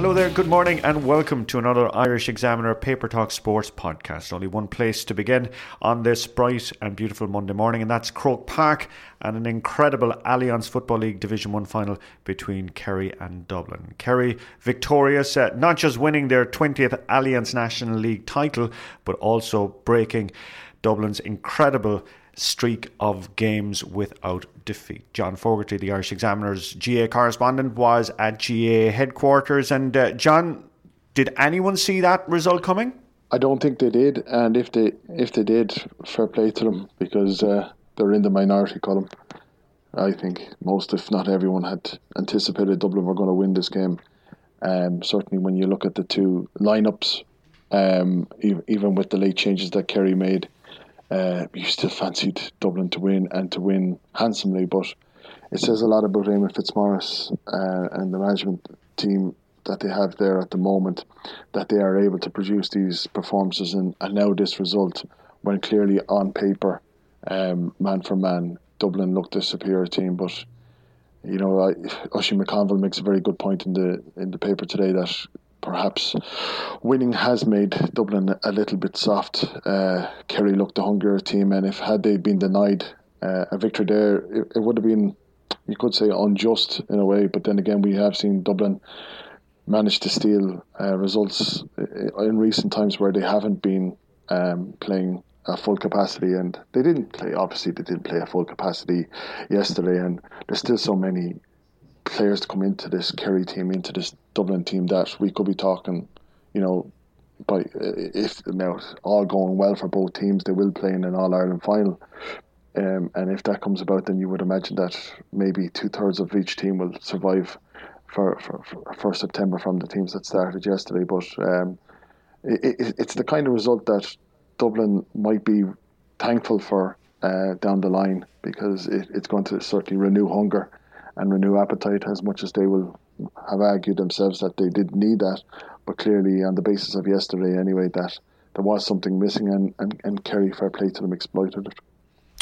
Hello there, good morning, and welcome to another Irish Examiner Paper Talk Sports podcast. Only one place to begin on this bright and beautiful Monday morning, and that's Croke Park and an incredible Allianz Football League Division 1 final between Kerry and Dublin. Kerry victorious, uh, not just winning their 20th Allianz National League title, but also breaking Dublin's incredible streak of games without defeat. John Fogarty, the Irish Examiner's GAA correspondent, was at GAA headquarters. And uh, John, did anyone see that result coming? I don't think they did, and if they if they did, fair play to them because uh, they're in the minority column. I think most, if not everyone, had anticipated Dublin were going to win this game. Um, certainly, when you look at the two lineups, um, even with the late changes that Kerry made, uh, you still fancied Dublin to win and to win handsomely, but it says a lot about Eamon Fitzmaurice uh, and the management team that they have there at the moment that they are able to produce these performances and, now this result when clearly on paper, um, man for man, Dublin looked a superior team, but you know, I, Oisin McConville makes a very good point in the in the paper today that perhaps winning has made Dublin a little bit soft. Uh, Kerry looked the hungrier team, and if had they been denied uh, a victory there, it, it, would have been, you could say, unjust in a way. But then again, we have seen Dublin manage to steal uh, results in recent times where they haven't been um, playing at full capacity, and they didn't play. Obviously, they didn't play at full capacity yesterday, and there's still so many players to come into this Kerry team, into this Dublin team that we could be talking, you know, by if now all going well for both teams, they will play in an All Ireland final. Um, and if that comes about, then you would imagine that maybe two thirds of each team will survive for, for, for September from the teams that started yesterday. But um, it, it, it's the kind of result that Dublin might be thankful for uh, down the line because it, it's going to certainly renew hunger and renew appetite as much as they will have argued themselves that they did need that. But clearly, on the basis of yesterday, anyway, that there was something missing, and, and, and Kerry, fair play to them, exploited it.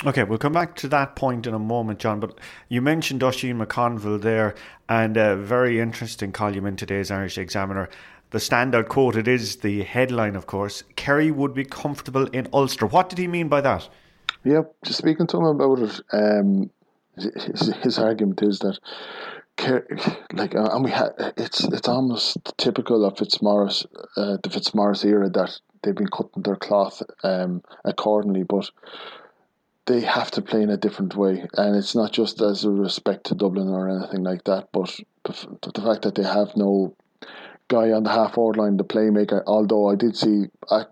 Okay, we'll come back to that point in a moment, John. But you mentioned Oisin McConville there, and a very interesting column in today's Irish Examiner. The standout quote, it is the headline, of course Kerry would be comfortable in Ulster. What did he mean by that? Yep, just speaking to him about it, um, his, his argument is that like uh, and we had it's it's almost typical of Fitzmaurice uh, the Fitzmaurice era that they've been cutting their cloth um, accordingly but they have to play in a different way. And it's not just as a respect to Dublin or anything like that but the, the fact that they have no guy on the half forward line the playmaker although I did see I,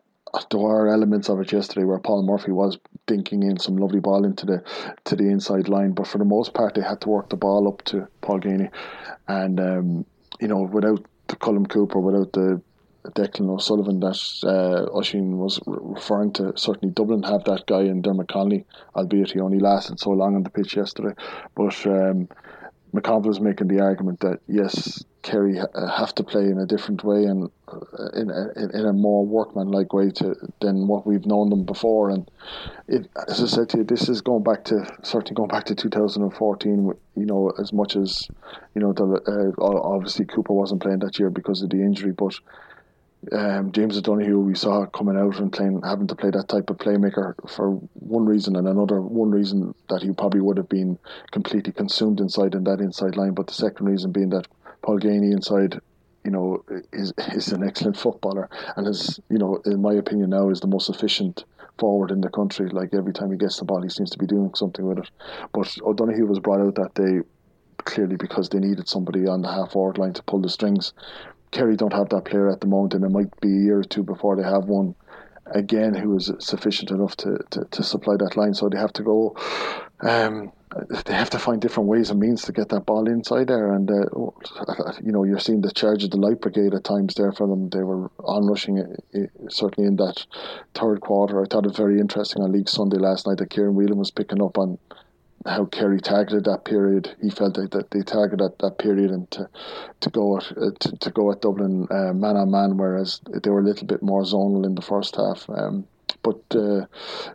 there were elements of it yesterday where Paul Murphy was dinking in some lovely ball into the to the inside line, but for the most part they had to work the ball up to Paul Geaney, and um, you know without the Colm Cooper, without the Declan O'Sullivan that uh, was referring to. Certainly, Dublin have that guy in Diarmuid Connolly, albeit he only lasted so long on the pitch yesterday. But um, McConville is making the argument that yes, Kerry have to play in a different way and uh, in a, in a more workmanlike way to than what we've known them before. And it, as I said to you, this is going back to certainly going back to 2014. You know, as much as you know, the, uh, obviously Cooper wasn't playing that year because of the injury, but um, James O'Donoghue we saw coming out and playing, having to play that type of playmaker for one reason and another. One reason that he probably would have been completely consumed inside in that inside line, but the second reason being that Paul Geaney inside, you know, is is an excellent footballer and is, you know, in my opinion now is the most efficient forward in the country. Like every time he gets the ball, he seems to be doing something with it. But O'Donoghue was brought out that day clearly because they needed somebody on the half forward line to pull the strings. Kerry don't have that player at the moment, and it might be a year or two before they have one again who is sufficient enough to, to, to supply that line. So they have to go. Um, they have to find different ways and means to get that ball inside there. And uh, you know, you're seeing the charge of the light brigade at times there for them. They were on rushing it, it, certainly in that third quarter. I thought it was very interesting on League Sunday last night that Kieran Whelan was picking up on how Kerry targeted that period. He felt that, that they targeted that period and to to go at uh, to, to go at Dublin uh, man on man, whereas they were a little bit more zonal in the first half. Um, but uh,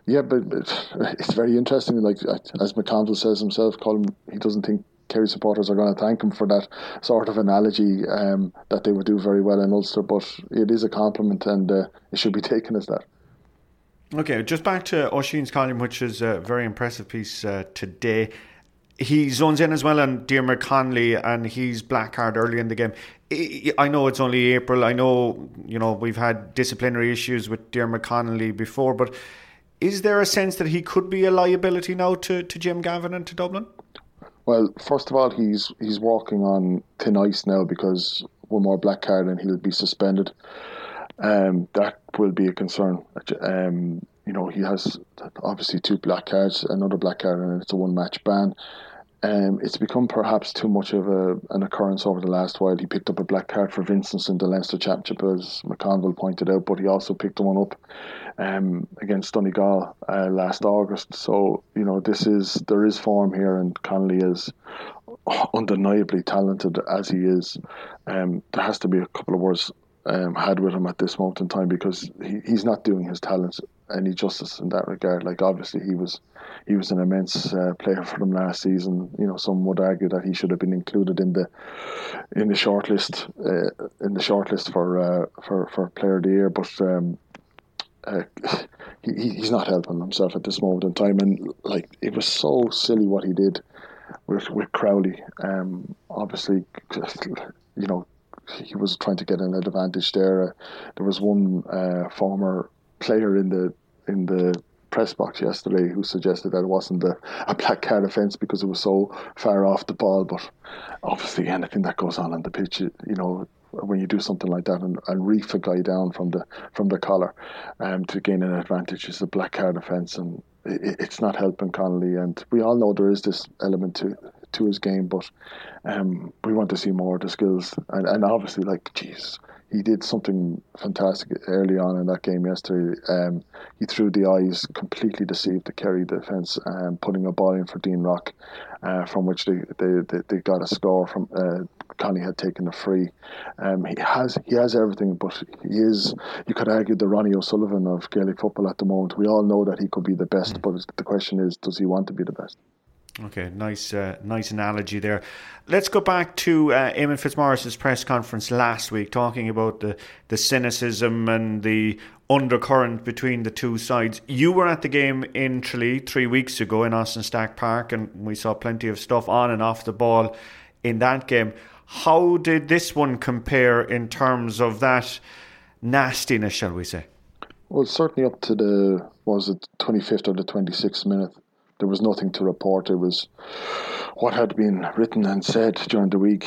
yeah, but, but, it's very interesting. Like as McConville says himself, Colin, he doesn't think Kerry supporters are going to thank him for that sort of analogy um, that they would do very well in Ulster. But it is a compliment, and uh, it should be taken as that. Okay, just back to Oisín's column, which is a very impressive piece uh, today. He zones in as well on Diarmuid Connolly and he's black card early in the game. I know it's only April. I know you know we've had disciplinary issues with Diarmuid Connolly before, but is there a sense that he could be a liability now to, to Jim Gavin and to Dublin? Well, first of all, he's he's walking on thin ice now because one more black card and he'll be suspended um, that will be a concern. Um, you know, he has obviously two black cards, another black card, and it's a one match ban. Um, it's become perhaps too much of a, an occurrence over the last while. He picked up a black card for Vincent in the Leinster Championship, as McConville pointed out, but he also picked one up um, against Donegal uh, last August. So you know, this is there is form here, and Connolly is undeniably talented as he is. Um, there has to be a couple of words um, had with him at this moment in time because he, he's not doing his talents any justice in that regard. Like obviously he was he was an immense uh, player for them last season. You know, some would argue that he should have been included in the in the shortlist uh, in the shortlist for uh, for for player of the year, but. Um, uh, he, he's not helping himself at this moment in time, and like it was so silly what he did with with Crowley. Um, obviously, you know, he was trying to get an advantage there. Uh, there was one uh, former player in the in the press box yesterday who suggested that it wasn't a, a black card offence because it was so far off the ball. But obviously, anything that goes on on the pitch, you know, when you do something like that and, and reef a guy down from the from the collar um, to gain an advantage is a black card offence, and it, it's not helping Connolly. And we all know there is this element to to his game, but um, we want to see more of the skills. And, and obviously, like, jeez, he did something fantastic early on in that game yesterday. Um, he threw the eyes, completely deceived the Kerry defence, um, putting a ball in for Dean Rock, uh, from which they, they, they, they, got a score from. Uh, Connie had taken a free. Um, he has he has everything, but he is. You could argue the Ronnie O'Sullivan of Gaelic football at the moment. We all know that he could be the best, mm. but the question is, does he want to be the best? Okay, nice, uh, nice analogy there. Let's go back to uh, Eamon Fitzmaurice's press conference last week, talking about the the cynicism and the undercurrent between the two sides. You were at the game in Tralee three weeks ago in Austin Stack Park, and we saw plenty of stuff on and off the ball in that game. How did this one compare in terms of that nastiness, shall we say? Well, certainly up to the was it twenty fifth or the twenty sixth minute there was nothing to report. It was what had been written and said during the week.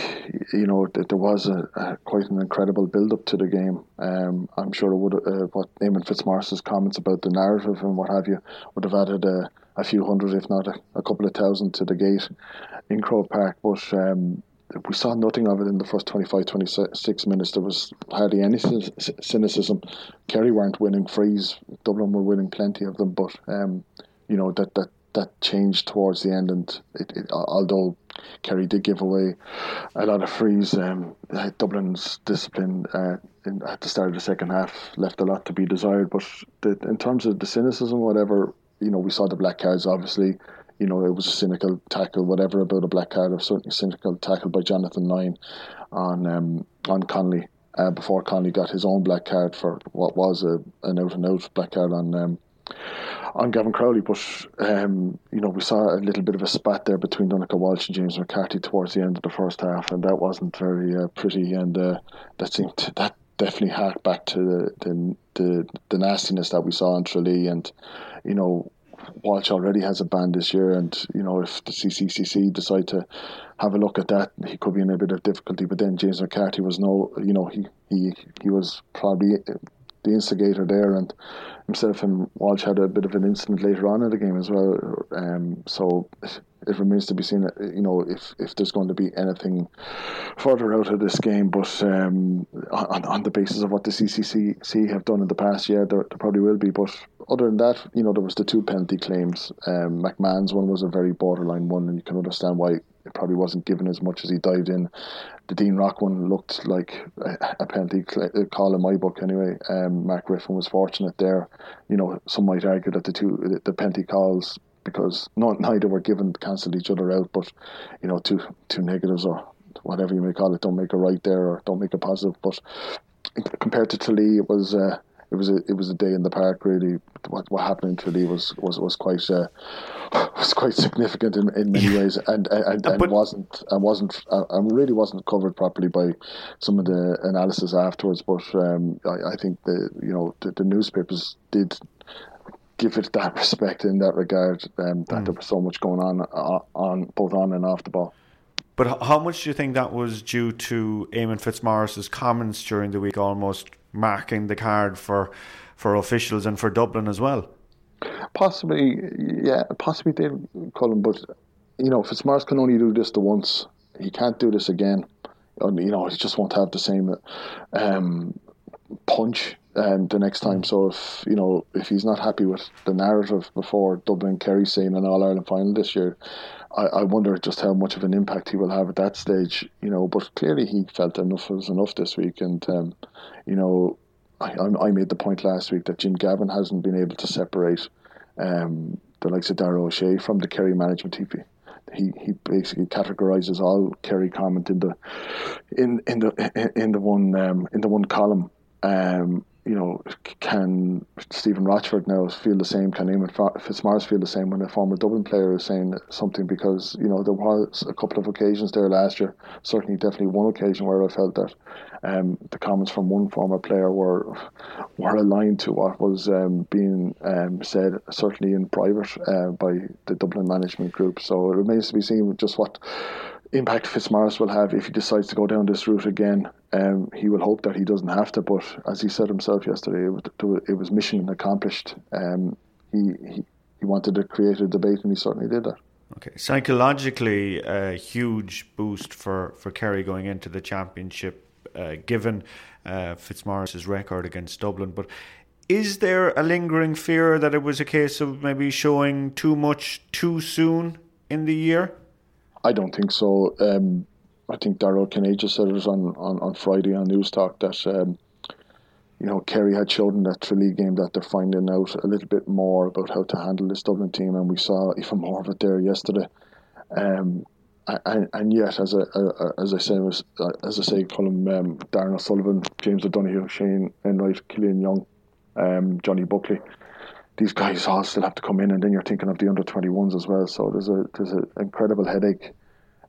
You know, that there was a, a, quite an incredible build up to the game. Um, I'm sure it would uh, what Eamon Fitzmaurice's comments about the narrative and what have you would have added a, a few hundred, if not a, a, couple of thousand, to the gate in Croke Park. But um, we saw nothing of it in the first 25, 26 minutes. There was hardly any cynicism. Kerry weren't winning frees. Dublin were winning plenty of them, but um, you know that that that changed towards the end, and it, it, although Kerry did give away a lot of frees, um, Dublin's discipline uh, in, at the start of the second half left a lot to be desired. But the, in terms of the cynicism, whatever, you know, we saw the black cards. Obviously, you know, it was a cynical tackle, whatever about a black card, or certainly cynical tackle by Jonathan Lyne on um, on Connolly. Uh, before Connolly got his own black card for what was a, an out and out black card on um, on Gavin Crowley, but um, you know we saw a little bit of a spat there between Donncha Walsh and James McCarthy towards the end of the first half, and that wasn't very uh, pretty, and uh, that seemed to, that definitely harked back to the, the, the the nastiness that we saw in Tralee, and you know Walsh already has a ban this year, and you know if the CCCC decide to have a look at that, he could be in a bit of difficulty. But then James McCarthy was no, you know, he he he was probably the instigator there, and himself and Walsh had a bit of an incident later on in the game as well. Um, so it remains to be seen, you know, if, if there's going to be anything further out of this game. But um, on, on the basis of what the CCC have done in the past, yeah, there, there, probably will be. But other than that, you know, there was the two penalty claims. Um, McMahon's one was a very borderline one, and you can understand why it probably wasn't given as much as he dived in. The Dean Rock one looked like a, a penalty call in my book anyway. Um, Mark Griffin was fortunate there. You know, some might argue that the two the penalty calls because not neither were given cancelled each other out, but you know, two two negatives or whatever you may call it don't make a right there or don't make a positive. But compared to Tralee, it was. Uh, it was a it was a day in the park really. What what happened in Tralee was was was quite uh, was quite significant in, in many ways, and and, and, wasn't and wasn't and really wasn't covered properly by some of the analysis afterwards. But um, I, I think the you know the, the newspapers did give it that respect in that regard. Um, that mm. there was so much going on uh, on both on and off the ball. But how much do you think that was due to Eamon Fitzmaurice's comments during the week, almost marking the card for for officials and for Dublin as well? Possibly, yeah, possibly David Cullen, but you know, Fitzmaurice can only do this the once. He can't do this again. And, you know, he just won't have the same um, punch um, the next time. So if you know if he's not happy with the narrative before Dublin Kerry saying an All Ireland final this year, I, I wonder just how much of an impact he will have at that stage. You know, but clearly he felt enough was enough this week, and um, you know, I, I made the point last week that Jim Gavin hasn't been able to separate um, the likes of Darragh Ó Sé from the Kerry management team he he basically categorizes all Kerry comment in the in in the in the one um, in the one column. Um, you know, can Stephen Rochford now feel the same? Can Eamon Fitzmaurice feel the same when a former Dublin player is saying something? Because you know there was a couple of occasions there last year, certainly definitely one occasion where I felt that um, the comments from one former player were were aligned to what was um, being um, said, certainly in private uh, by the Dublin management group. So it remains to be seen just what impact Fitzmaurice will have if he decides to go down this route again. Um, he will hope that he doesn't have to, but as he said himself yesterday, it was, it was mission accomplished. Um, he, he he wanted to create a debate, and he certainly did that. Okay, psychologically, a huge boost for for Kerry going into the championship, uh, given uh, Fitzmaurice's record against Dublin. But is there a lingering fear that it was a case of maybe showing too much too soon in the year? I don't think so. Um, I think Daryl just said it on, on, on Friday on Newstalk that um, you know Kerry had shown in that Tralee game that they're finding out a little bit more about how to handle this Dublin team, and we saw even more of it there yesterday. Um, and, and yet, as I, as I say, was uh, as I say, him um, Darran O'Sullivan, James O'Donoghue, Shane Enright, Killian Young, um, Johnny Buckley these guys all still have to come in, and then you're thinking of the under 21s as well. So there's a there's an incredible headache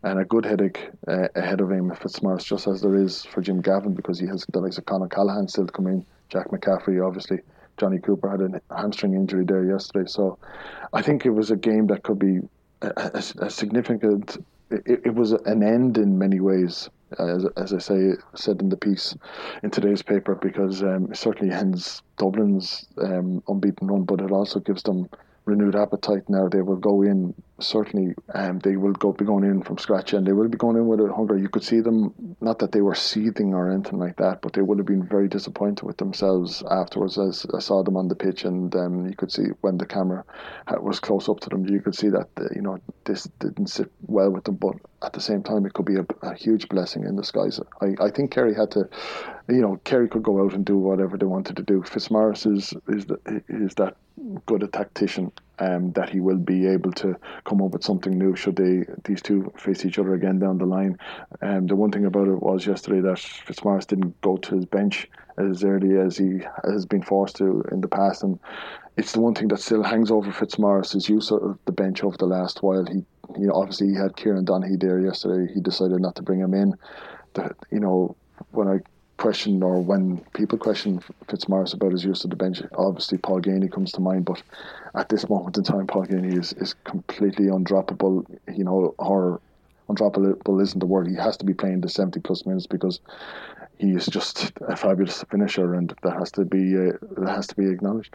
and a good headache uh, ahead of him Fitzmaurice, just as there is for Jim Gavin, because he has the likes of Conor Callahan still to come in, Jack McCaffrey, obviously. Johnny Cooper had a hamstring injury there yesterday. So I think it was a game that could be a, a, a significant. It, it was an end in many ways as, as I say said in the piece in today's paper, because um, it certainly ends Dublin's um, unbeaten run, but it also gives them renewed appetite now. They will go in certainly. Um, they will go be going in from scratch, and they will be going in with a hunger. You could see them. Not that they were seething or anything like that, but they would have been very disappointed with themselves afterwards. As I saw them on the pitch, and um, you could see when the camera was close up to them, you could see that uh, you know this didn't sit well with them. But at the same time, it could be a, a huge blessing in disguise. I, I think Kerry had to, you know, Kerry could go out and do whatever they wanted to do. Fitzmaurice is is the, is that good a tactician um, that he will be able to come up with something new should they these two face each other again down the line. Um, the one thing about it was yesterday that Fitzmaurice didn't go to his bench as early as he has been forced to in the past, and it's the one thing that still hangs over Fitzmaurice's use of the bench over the last while. He, you know, obviously he had Kieran Donaghy there yesterday. He decided not to bring him in. You know, when I question or when people question Fitzmaurice about his use of the bench, obviously Paul Geaney comes to mind. But at this moment in time, Paul Geaney is, is completely undroppable. You know, or undroppable isn't the word. He has to be playing the seventy plus minutes because he is just a fabulous finisher, and that has to be uh, that has to be acknowledged.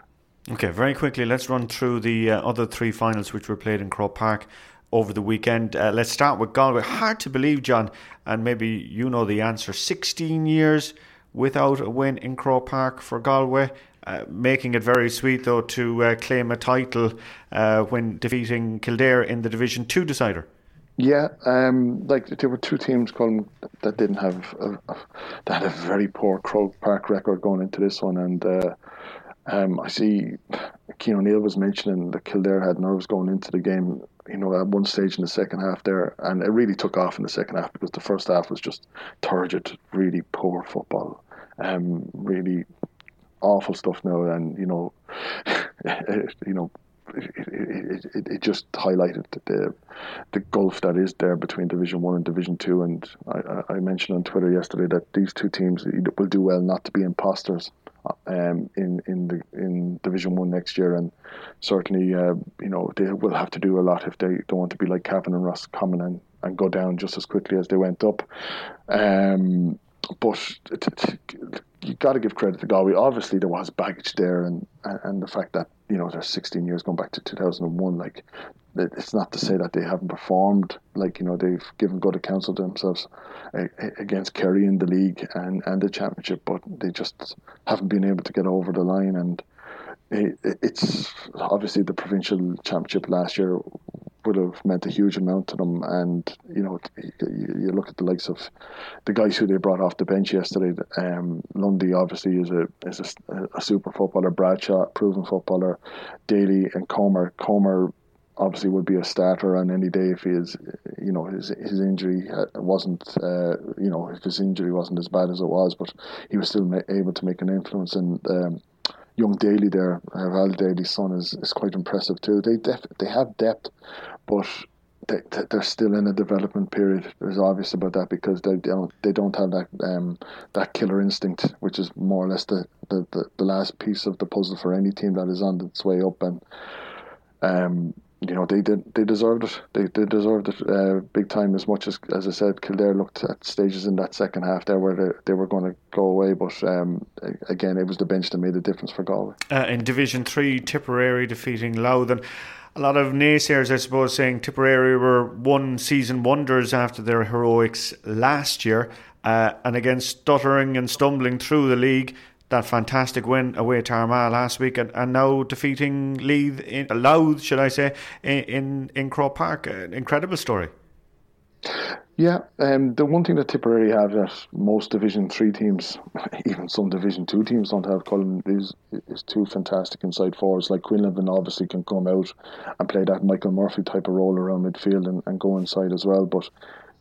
Okay, very quickly, let's run through the uh, other three finals which were played in Croke Park over the weekend. Uh, let's start with Galway. Hard to believe, John, and maybe you know the answer. 16 years without a win in Croke Park for Galway. Uh, making it very sweet though to uh, claim a title uh, when defeating Kildare in the Division Two decider. Yeah, um, like there were two teams Colin, that didn't have a, that had a very poor Croke Park record going into this one, and uh, um, I see Cian O'Neill was mentioning that Kildare had nerves going into the game. You know, at one stage in the second half there, and it really took off in the second half because the first half was just turgid, really poor football, um, really awful stuff now, and you know, you know, it, it, it, just highlighted the the gulf that is there between Division One and Division Two. And I, I mentioned on Twitter yesterday that these two teams will do well not to be imposters um, in in the in Division One next year, and certainly uh, you know they will have to do a lot if they don't want to be like Cavan and Roscommon and, and go down just as quickly as they went up. Um, but t- t- you got to give credit to Galway. Obviously, there was baggage there, and, and the fact that you know they're 16 years going back to 2001. Like, it's not to say that they haven't performed. Like, you know, they've given good accounts of themselves against Kerry in the league and, and the championship, but they just haven't been able to get over the line. And it, it's obviously the provincial championship last year would have meant a huge amount to them. And you know, you, look at the likes of the guys who they brought off the bench yesterday. Um, Lundy obviously is a is a, a, super footballer. Bradshaw, proven footballer. Daly and Comer. Comer obviously would be a starter on any day if he is, you know, his his injury wasn't, uh, you know, if his injury wasn't as bad as it was, but he was still able to make an influence. And um, young Daly there, uh, Val Daly's son, is, is quite impressive too. They def- they have depth, but they, they're still in a development period. There's obvious about that because they don't they don't have that um, that killer instinct, which is more or less the, the, the, the last piece of the puzzle for any team that is on its way up. And um, you know they did they deserved it. They they deserved it uh, big time. As much as as I said, Kildare looked at stages in that second half there where they, they were going to go away, but um, again it was the bench that made the difference for Galway. Uh, in Division Three, Tipperary defeating Louth and a lot of naysayers, I suppose, saying Tipperary were one season wonders after their heroics last year, uh, and again stuttering and stumbling through the league that fantastic win away to Armagh last week, and, and now defeating Leith in Louth, should I say, in in, in Croke Park. An incredible story. Yeah, um, the one thing that Tipperary have that most Division Three teams, even some Division Two teams, don't have, Colin, is is two fantastic inside forwards. Like Quinlivan obviously can come out and play that Michael Murphy type of role around midfield and, and go inside as well. But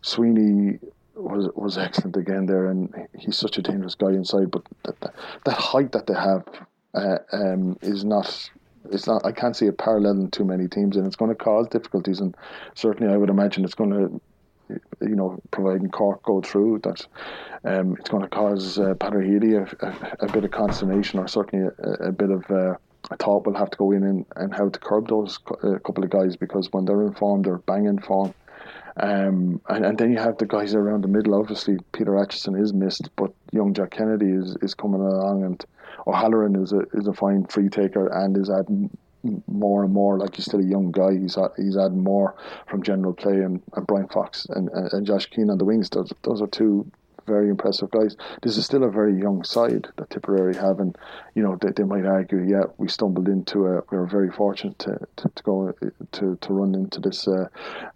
Sweeney was was excellent again there, and he's such a dangerous guy inside. But that that, height that they have uh, um, is not. It's not. I can't see a parallel in too many teams, and it's going to cause difficulties. And certainly, I would imagine it's going to you know, providing Cork go through, that um, it's going to cause uh, Peadar Healy a, a, a, bit of consternation or certainly a, a bit of uh, a thought will have to go in and, and how to curb those uh, couple of guys because when they're in form, they're banging form. Um, and, and then you have the guys around the middle. Obviously, Peter Acheson is missed, but young Jack Kennedy is, is coming along, and O'Halloran is a is a fine free taker and is adding more and more. Like he's still a young guy. He's he's adding more from general play, and, and Brian Fox and, and, Josh Keane on the wings. Those those are two very impressive guys. This is still a very young side that Tipperary have, and you know they, they might argue, yeah, we stumbled into a. We were very fortunate to, to, to go to, to run into this uh,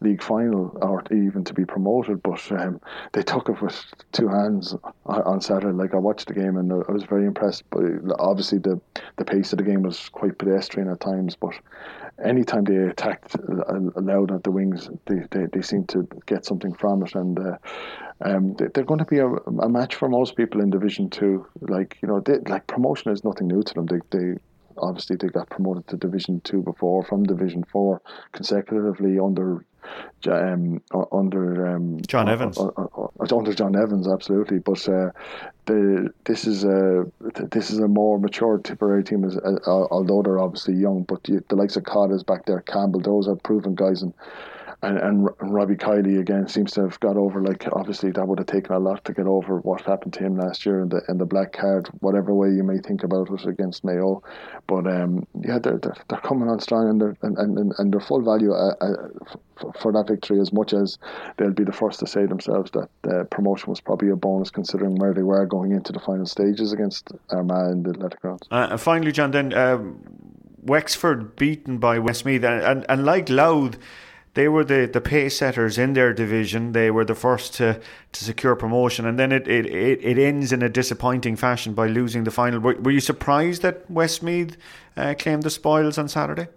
league final or even to be promoted, but um, they took it with two hands on Saturday. Like I watched the game and I was very impressed. But obviously the the pace of the game was quite pedestrian at times, but anytime they attacked Louth at the wings, they, they, they to get something from it. And uh, um, they, are going to be a, a, match for most people in Division Two. Like you know, they, like promotion is nothing new to them. They, they obviously they got promoted to Division Two before from Division Four consecutively under um, under um, John Evans. Uh, uh, under John Evans, absolutely. But uh, the this is a this is a more mature Tipperary team, as, uh, although they're obviously young. But the likes of Codd is back there, Campbell, those are proven guys, and and, and, and Robbie Kiely again seems to have got over. Like obviously that would have taken a lot to get over what happened to him last year and the and the black card, whatever way you may think about it against Mayo. But um, yeah, they're, they're, they're coming on strong and they're and and, and they're full value uh, uh, for, that victory. As much as they'll be the first to say themselves that the promotion was probably a bonus considering where they were going into the final stages against Armagh in the Athletic Grounds. Uh, and finally, John, then. Um, Wexford beaten by Westmeath and, and, and like Louth they were the, the pace setters in their division. They were the first to, to secure promotion, and then it, it, it, ends in a disappointing fashion by losing the final. Were, were you surprised that Westmeath uh, claimed the spoils on Saturday?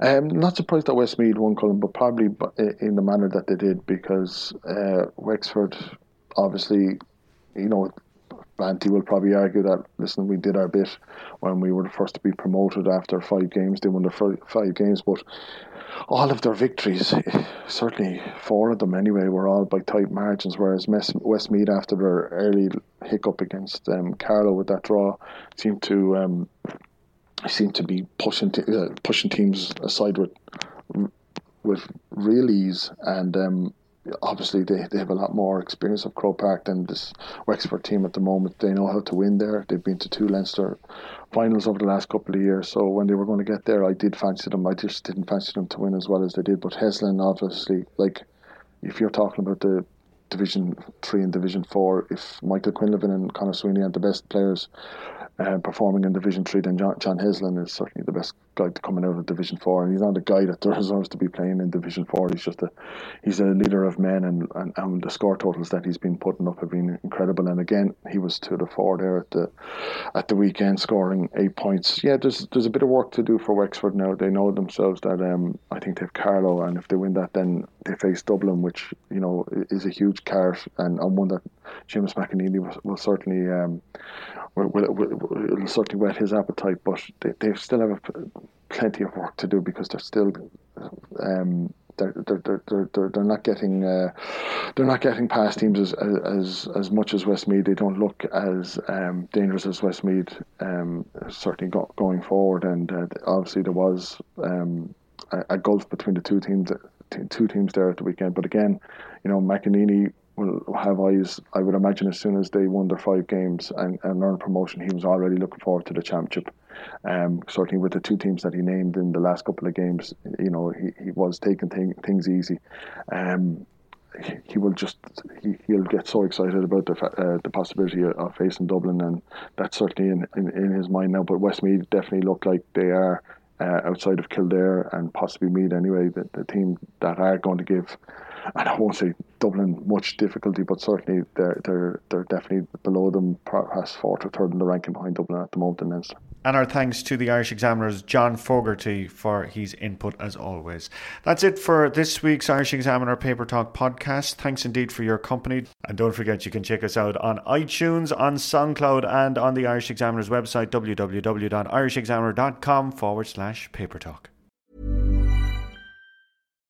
I'm not surprised that Westmeath won, Colin, but probably in the manner that they did because uh, Wexford, obviously, you know, Banty will probably argue that listen, we did our bit when we were the first to be promoted after five games. They won the five games, but all of their victories, certainly four of them anyway, were all by tight margins. Whereas Westmeath, after their early hiccup against um, Carlow with that draw, seemed to um, seemed to be pushing uh, pushing teams aside with with real ease and. Um, obviously, they, they have a lot more experience of Croke Park than this Wexford team at the moment. They know how to win there. They've been to two Leinster finals over the last couple of years. So when they were going to get there, I did fancy them. I just didn't fancy them to win as well as they did. But Heslin, obviously, like if you're talking about the Division Three and Division Four, if Michael Quinlivan and Conor Sweeney are the best players uh, performing in Division Three, then John, John Heslin is certainly the best guy to coming out of Division Four, and he's not a guy that deserves to be playing in Division Four. He's just a he's a leader of men, and, and, and the score totals that he's been putting up have been incredible. And again, he was to the four there at the at the weekend, scoring eight points. Yeah, there's there's a bit of work to do for Wexford now. They know themselves that um, I think they have Carlow, and if they win that, then they face Dublin, which you know is a huge card and, and one that Seamus McEnaney will, will certainly um, will, will, will, will, certainly whet his appetite, but they, they still have plenty of work to do because they're still um, they're, they're, they're, they're, they're not getting uh, they're not getting past teams as as as much as Westmeath. They don't look as um, dangerous as Westmeath. Um, certainly go, going forward, and uh, obviously there was um, a, a gulf between the two teams two teams there at the weekend. But again, you know, McEnaney will have eyes. I would imagine as soon as they won their five games and, and earned promotion, he was already looking forward to the championship. Um, certainly with the two teams that he named in the last couple of games, you know, he, he was taking thing, things easy. Um, he, he will just he, he'll get so excited about the uh, the possibility of facing Dublin, and that's certainly in, in, in his mind now. But Westmeath definitely look like they are uh, outside of Kildare and possibly Meath anyway, the, the team that are going to give, and I won't say Dublin much difficulty, but certainly they're they're they're definitely below them, perhaps fourth or third in the ranking behind Dublin at the moment in Leinster. And our thanks to the Irish Examiner's John Fogarty for his input as always. That's it for this week's Irish Examiner Paper Talk podcast. Thanks indeed for your company. And don't forget you can check us out on iTunes, on SoundCloud, and on the Irish Examiner's website, www.irishexaminer.com forward slash paper talk.